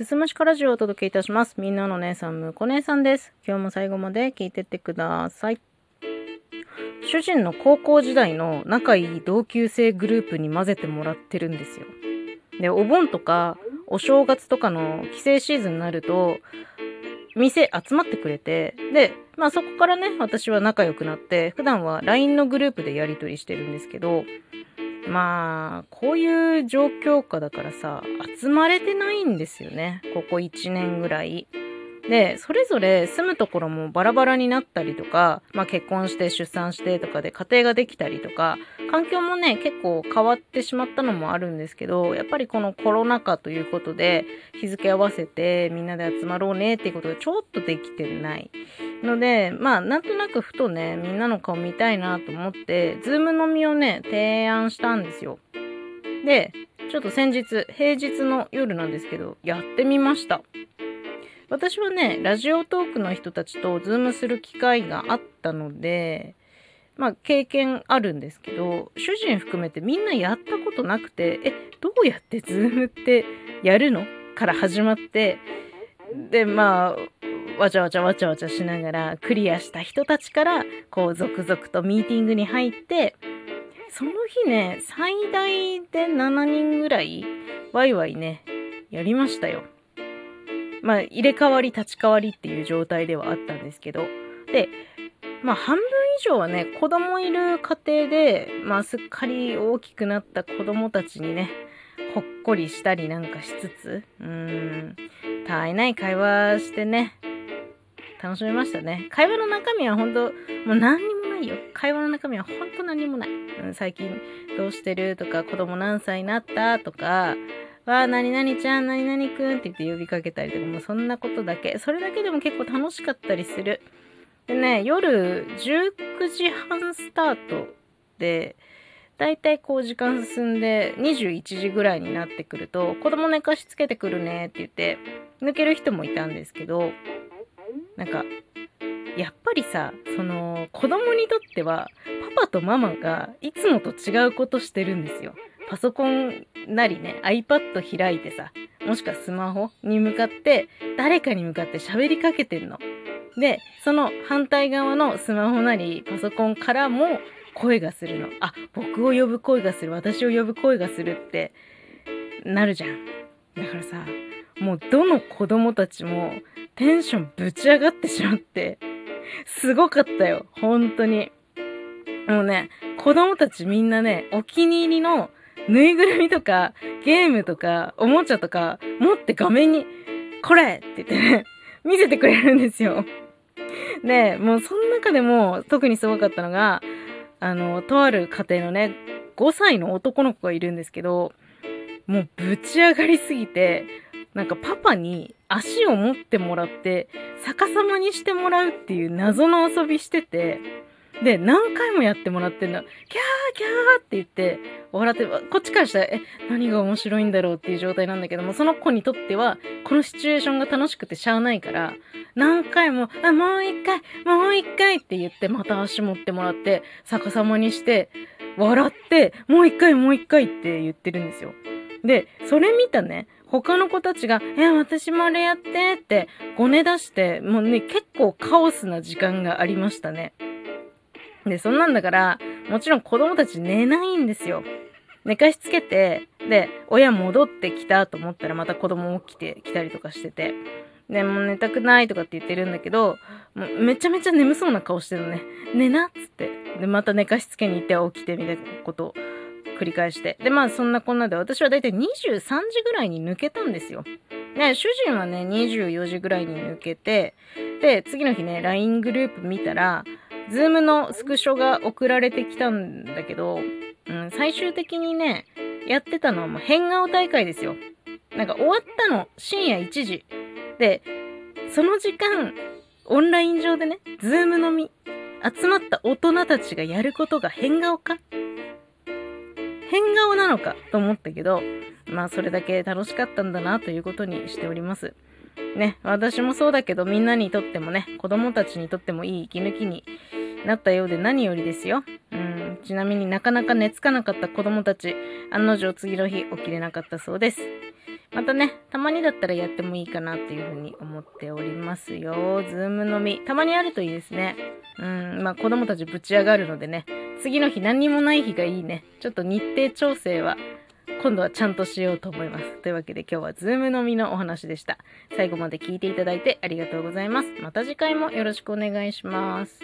すすむしかラジオをお届けいたします。みんなの姉さん、むこ姉さんです。今日も最後まで聞いてってください。主人の高校時代の仲いい同級生グループに混ぜてもらってるんですよ。で、お盆とか、お正月とかの帰省シーズンになると、店集まってくれて、で、まあそこからね、私は仲良くなって、普段は LINE のグループでやり取りしてるんですけど、まあ、こういう状況下だからさ、集まれてないんですよね。ここ1年ぐらい。で、それぞれ住むところもバラバラになったりとか、まあ結婚して出産してとかで家庭ができたりとか、環境もね、結構変わってしまったのもあるんですけど、やっぱりこのコロナ禍ということで、日付合わせてみんなで集まろうねっていうことがちょっとできてない。ので、まあ、なんとなくふとね、みんなの顔見たいなと思って、ズーム飲みをね、提案したんですよ。で、ちょっと先日、平日の夜なんですけど、やってみました。私はね、ラジオトークの人たちとズームする機会があったので、まあ、経験あるんですけど、主人含めてみんなやったことなくて、え、どうやってズームってやるの？から始まって、で、まあ、わちゃわちゃわちゃわちゃしながらクリアした人たちからこう続々とミーティングに入ってその日ね最大で7人ぐらいワイワイねやりましたよ。まあ入れ替わり立ち替わりっていう状態ではあったんですけど。でまあ半分以上はね子供いる家庭でまあすっかり大きくなった子供たちにねほっこりしたりなんかしつつうーんたわいない会話してね楽しめましたね。会話の中身は本当もう何にもないよ。会話の中身は本当何にもない。うん、最近どうしてるとか、子供何歳になったとか、わあ、何々ちゃん、何々くんって言って呼びかけたりとか、もうそんなことだけ。それだけでも結構楽しかったりする。でね、夜19時半スタートで、だいたいこう時間進んで21時ぐらいになってくると、子供寝かしつけてくるねって言って、抜ける人もいたんですけど、なんか、やっぱりさ、その、子供にとっては、パパとママがいつもと違うことしてるんですよ。パソコンなりね、iPad 開いてさ、もしくはスマホに向かって、誰かに向かって喋りかけてんの。で、その反対側のスマホなりパソコンからも声がするの。あ、僕を呼ぶ声がする、私を呼ぶ声がするってなるじゃん。だからさ、もうどの子供たちもテンションぶち上がってしまって、すごかったよ。本当に。もうね、子供たちみんなね、お気に入りのぬいぐるみとか、ゲームとか、おもちゃとか、持って画面に、これって言ってね、見せてくれるんですよ。で、もうその中でも特にすごかったのが、あの、とある家庭のね、5歳の男の子がいるんですけど、もうぶち上がりすぎて、なんかパパに足を持ってもらって逆さまにしてもらうっていう謎の遊びしてて、で、何回もやってもらってんだ。キャーキャーって言って、笑って、こっちからしたら、え、何が面白いんだろうっていう状態なんだけども、その子にとっては、このシチュエーションが楽しくてしゃあないから、何回も、あ、もう一回、もう一回って言って、また足持ってもらって、逆さまにして、笑って、もう一回、もう一回って言ってるんですよ。で、それ見たね、他の子たちが、え、私もあれやってって、ごね出して、もうね、結構カオスな時間がありましたね。で、そんなんだから、もちろん子供たち寝ないんですよ。寝かしつけて、で、親戻ってきたと思ったらまた子供起きてきたりとかしてて、で、もう寝たくないとかって言ってるんだけど、もうめちゃめちゃ眠そうな顔してるのね。寝なっつって。で、また寝かしつけに行って起きてみたいなことを繰り返して。で、まあそんなこんなで私はだいたい23時ぐらいに抜けたんですよ。ね、主人はね、24時ぐらいに抜けて、で、次の日ね、LINE グループ見たら、ズームのスクショが送られてきたんだけど、うん、最終的にね、やってたのはもう変顔大会ですよ。なんか終わったの深夜1時。で、その時間、オンライン上でね、ズームのみ、集まった大人たちがやることが変顔か変顔なのかと思ったけど、まあそれだけ楽しかったんだなということにしております。ね、私もそうだけどみんなにとってもね、子供たちにとってもいい息抜きになったようで何よりですよ。うん、ちなみになかなか寝つかなかった子供たち、案の定次の日起きれなかったそうです。またね、たまにだったらやってもいいかなっていうふうに思っておりますよ。ズーム飲み。たまにあるといいですね。うん、まあ子供たちぶち上がるのでね、次の日何にもない日がいいね。ちょっと日程調整は今度はちゃんとしようと思います。というわけで今日は Zoom のみのお話でした。最後まで聞いていただいてありがとうございます。また次回もよろしくお願いします。